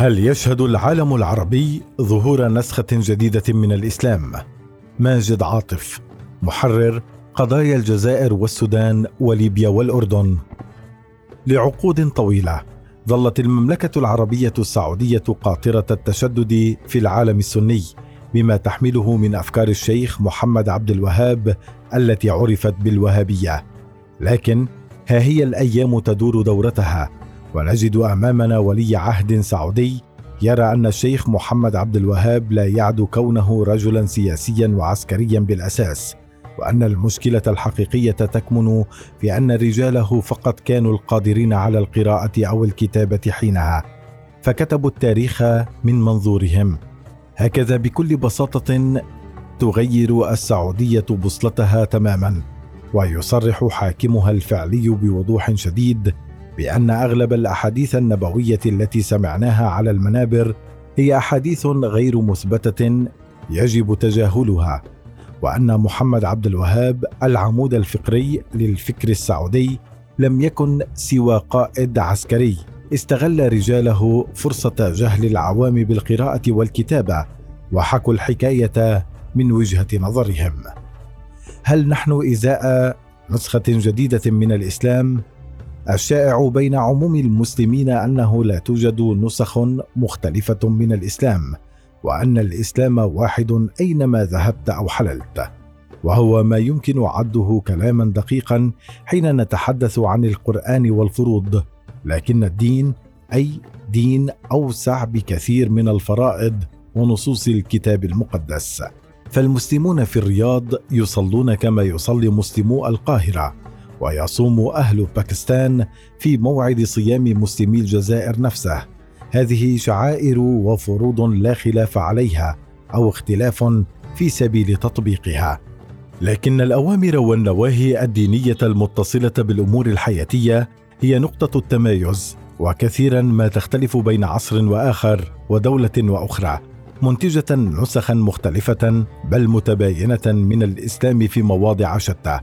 هل يشهد العالم العربي ظهور نسخة جديدة من الإسلام؟ ماجد عاطف محرر قضايا الجزائر والسودان وليبيا والأردن لعقود طويلة ظلت المملكة العربية السعودية قاطرة التشدد في العالم السني بما تحمله من أفكار الشيخ محمد عبد الوهاب التي عرفت بالوهابية لكن ها هي الأيام تدور دورتها ونجد أمامنا ولي عهد سعودي يرى أن الشيخ محمد عبد الوهاب لا يعد كونه رجلا سياسيا وعسكريا بالأساس وأن المشكلة الحقيقية تكمن في أن رجاله فقط كانوا القادرين على القراءة أو الكتابة حينها فكتبوا التاريخ من منظورهم. هكذا بكل بساطة تغير السعودية بوصلتها تماما ويصرح حاكمها الفعلي بوضوح شديد بأن أغلب الأحاديث النبوية التي سمعناها على المنابر هي أحاديث غير مثبتة يجب تجاهلها وأن محمد عبد الوهاب العمود الفكري للفكر السعودي لم يكن سوى قائد عسكري. استغل رجاله فرصة جهل العوام بالقراءة والكتابة وحكوا الحكاية من وجهة نظرهم. هل نحن إزاء نسخة جديدة من الإسلام؟ الشائع بين عموم المسلمين أنه لا توجد نسخ مختلفة من الإسلام وأن الإسلام واحد أينما ذهبت أو حللت. وهو ما يمكن عده كلاما دقيقا حين نتحدث عن القرآن والفروض لكن الدين أي دين أوسع بكثير من الفرائض ونصوص الكتاب المقدس. فالمسلمون في الرياض يصلون كما يصلي مسلمو القاهرة. ويصوم أهل باكستان في موعد صيام مسلمي الجزائر نفسه. هذه شعائر وفروض لا خلاف عليها أو اختلاف في سبيل تطبيقها. لكن الأوامر والنواهي الدينية المتصلة بالأمور الحياتية هي نقطة التمايز وكثيرا ما تختلف بين عصر وآخر ودولة وأخرى منتجة نسخا مختلفة بل متباينة من الإسلام في مواضع شتى.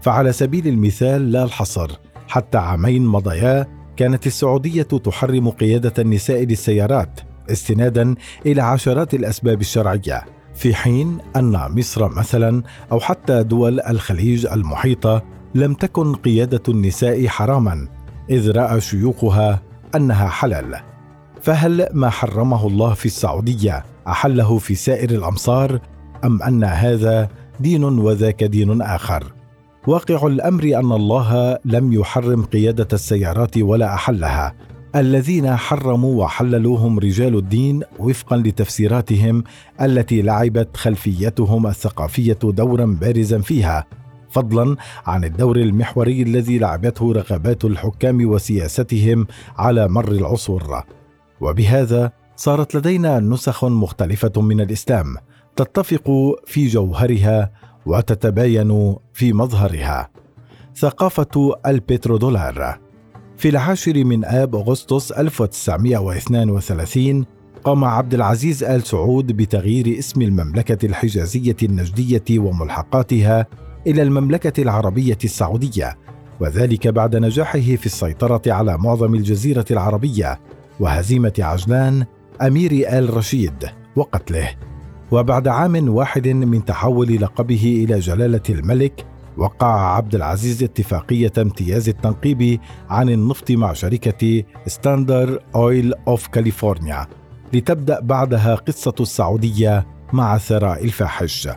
فعلى سبيل المثال لا الحصر حتى عامين مضيا كانت السعودية تحرم قيادة النساء للسيارات استنادا إلى عشرات الأسباب الشرعية في حين أن مصر مثلا أو حتى دول الخليج المحيطة لم تكن قيادة النساء حراما إذ رأى شيوخها أنها حلال. فهل ما حرمه الله في السعودية أحله في سائر الأمصار أم أن هذا دين وذاك دين آخر؟ واقع الأمر أن الله لم يحرم قيادة السيارات ولا أحلها. الذين حرموا وحللوا هم رجال الدين وفقا لتفسيراتهم التي لعبت خلفيتهم الثقافية دورا بارزا فيها فضلا عن الدور المحوري الذي لعبته رغبات الحكام وسياستهم على مر العصور. وبهذا صارت لدينا نسخ مختلفة من الإسلام تتفق في جوهرها وتتباين في مظهرها. ثقافة البترودولار. في العاشر من آب أغسطس 1932 قام عبد العزيز آل سعود بتغيير اسم المملكة الحجازية النجدية وملحقاتها إلى المملكة العربية السعودية وذلك بعد نجاحه في السيطرة على معظم الجزيرة العربية وهزيمة عجلان أمير آل رشيد وقتله. وبعد عام واحد من تحول لقبه إلى جلالة الملك وقع عبد العزيز اتفاقية امتياز التنقيب عن النفط مع شركة Standard Oil of California لتبدأ بعدها قصة السعودية مع الثراء الفاحش.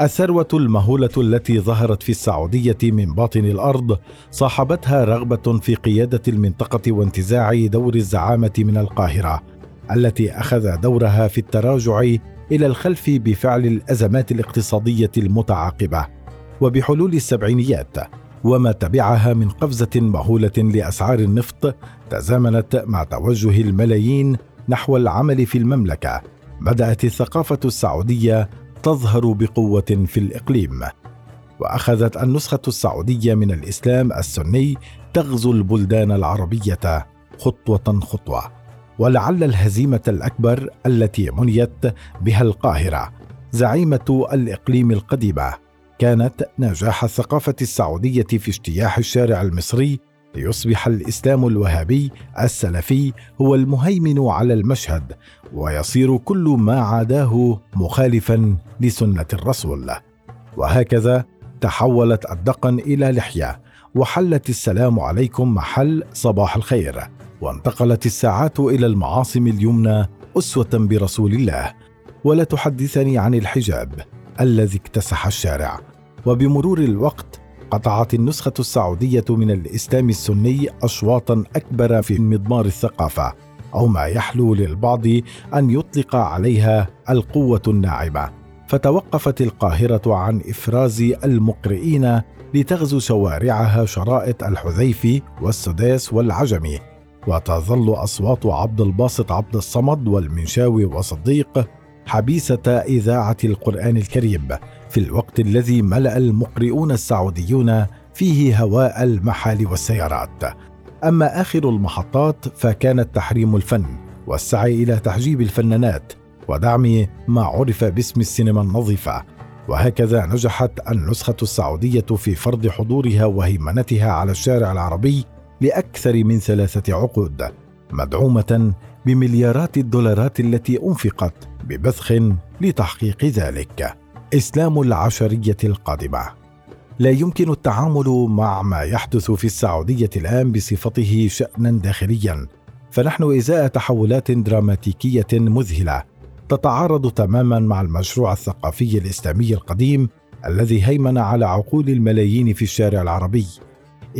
الثروة المهولة التي ظهرت في السعودية من باطن الأرض صاحبتها رغبة في قيادة المنطقة وانتزاع دور الزعامة من القاهرة التي أخذ دورها في التراجع إلى الخلف بفعل الأزمات الاقتصادية المتعاقبة وبحلول السبعينيات وما تبعها من قفزة مهولة لأسعار النفط تزامنت مع توجه الملايين نحو العمل في المملكة بدأت الثقافة السعودية تظهر بقوة في الإقليم. وأخذت النسخة السعودية من الإسلام السني تغزو البلدان العربية خطوة خطوة. ولعل الهزيمة الأكبر التي منيت بها القاهرة. زعيمة الإقليم القديمة. كانت نجاح الثقافة السعودية في اجتياح الشارع المصري ليصبح الإسلام الوهابي السلفي هو المهيمن على المشهد ويصير كل ما عاداه مخالفا لسنة الرسول. وهكذا تحولت الدقن إلى لحية وحلت السلام عليكم محل صباح الخير وانتقلت الساعات إلى المعاصم اليمنى أسوة برسول الله. ولا تحدثني عن الحجاب الذي اكتسح الشارع. وبمرور الوقت قطعت النسخة السعودية من الإسلام السني أشواطا أكبر في مضمار الثقافة أو ما يحلو للبعض أن يطلق عليها القوة الناعمة. فتوقفت القاهرة عن إفراز المقرئين لتغزو شوارعها شرائط الحذيفي والسداس والعجمي وتظل أصوات عبد الباسط عبد الصمد والمنشاوي وصديق حبيسة إذاعة القرآن الكريم في الوقت الذي ملأ المقرئون السعوديون فيه هواء المحال والسيارات. أما آخر المحطات فكانت تحريم الفن والسعي إلى تحجيب الفنانات ودعم ما عرف باسم السينما النظيفة. وهكذا نجحت النسخة السعودية في فرض حضورها وهيمنتها على الشارع العربي لأكثر من ثلاثة عقود، مدعومة بمليارات الدولارات التي أنفقت ببذخ لتحقيق ذلك. إسلام العشرية القادمة. لا يمكن التعامل مع ما يحدث في السعودية الآن بصفته شأنا داخليا. فنحن إزاء تحولات دراماتيكية مذهلة. تتعارض تماما مع المشروع الثقافي الإسلامي القديم الذي هيمن على عقول الملايين في الشارع العربي.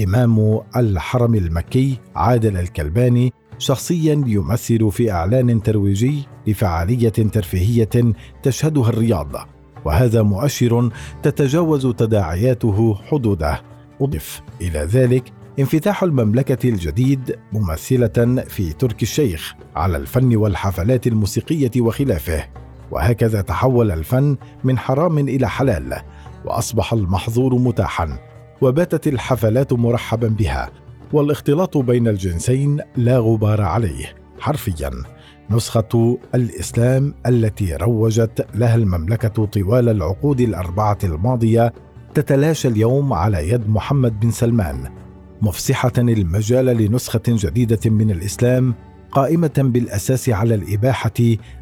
إمام الحرم المكي عادل الكلباني شخصيا يمثل في إعلان ترويجي لفعالية ترفيهية تشهدها الرياض وهذا مؤشر تتجاوز تداعياته حدوده. أضف إلى ذلك انفتاح المملكة الجديد ممثلة في ترك الشيخ على الفن والحفلات الموسيقية وخلافه. وهكذا تحول الفن من حرام إلى حلال وأصبح المحظور متاحا وباتت الحفلات مرحبا بها والاختلاط بين الجنسين لا غبار عليه. حرفيا نسخة الإسلام التي روجت لها المملكة طوال العقود الأربعة الماضية تتلاشى اليوم على يد محمد بن سلمان. مفسحة المجال لنسخة جديدة من الإسلام قائمة بالأساس على الإباحة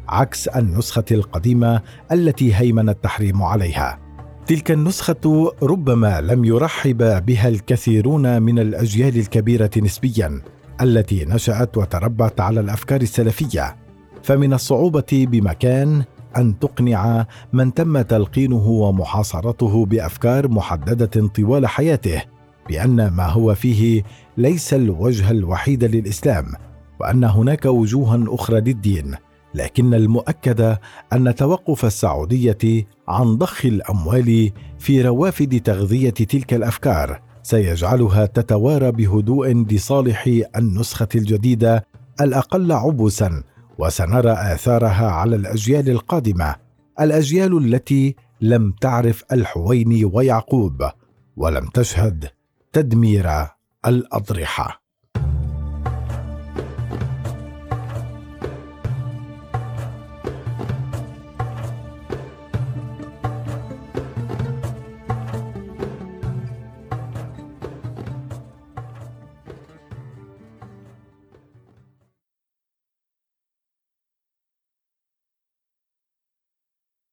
عكس النسخة القديمة التي هيمن التحريم عليها. تلك النسخة ربما لم يرحب بها الكثيرون من الأجيال الكبيرة نسبيا التي نشأت وتربت على الأفكار السلفية فمن الصعوبة بمكان أن تقنع من تم تلقينه ومحاصرته بأفكار محددة طوال حياته بأن ما هو فيه ليس الوجه الوحيد للإسلام وأن هناك وجوها أخرى للدين لكن المؤكد أن توقف السعودية عن ضخ الأموال في روافد تغذية تلك الأفكار سيجعلها تتوارى بهدوء لصالح النسخة الجديدة الأقل عبوسا وسنرى آثارها على الأجيال القادمة الأجيال التي لم تعرف الحويني ويعقوب ولم تشهد تدمير الأضرحة.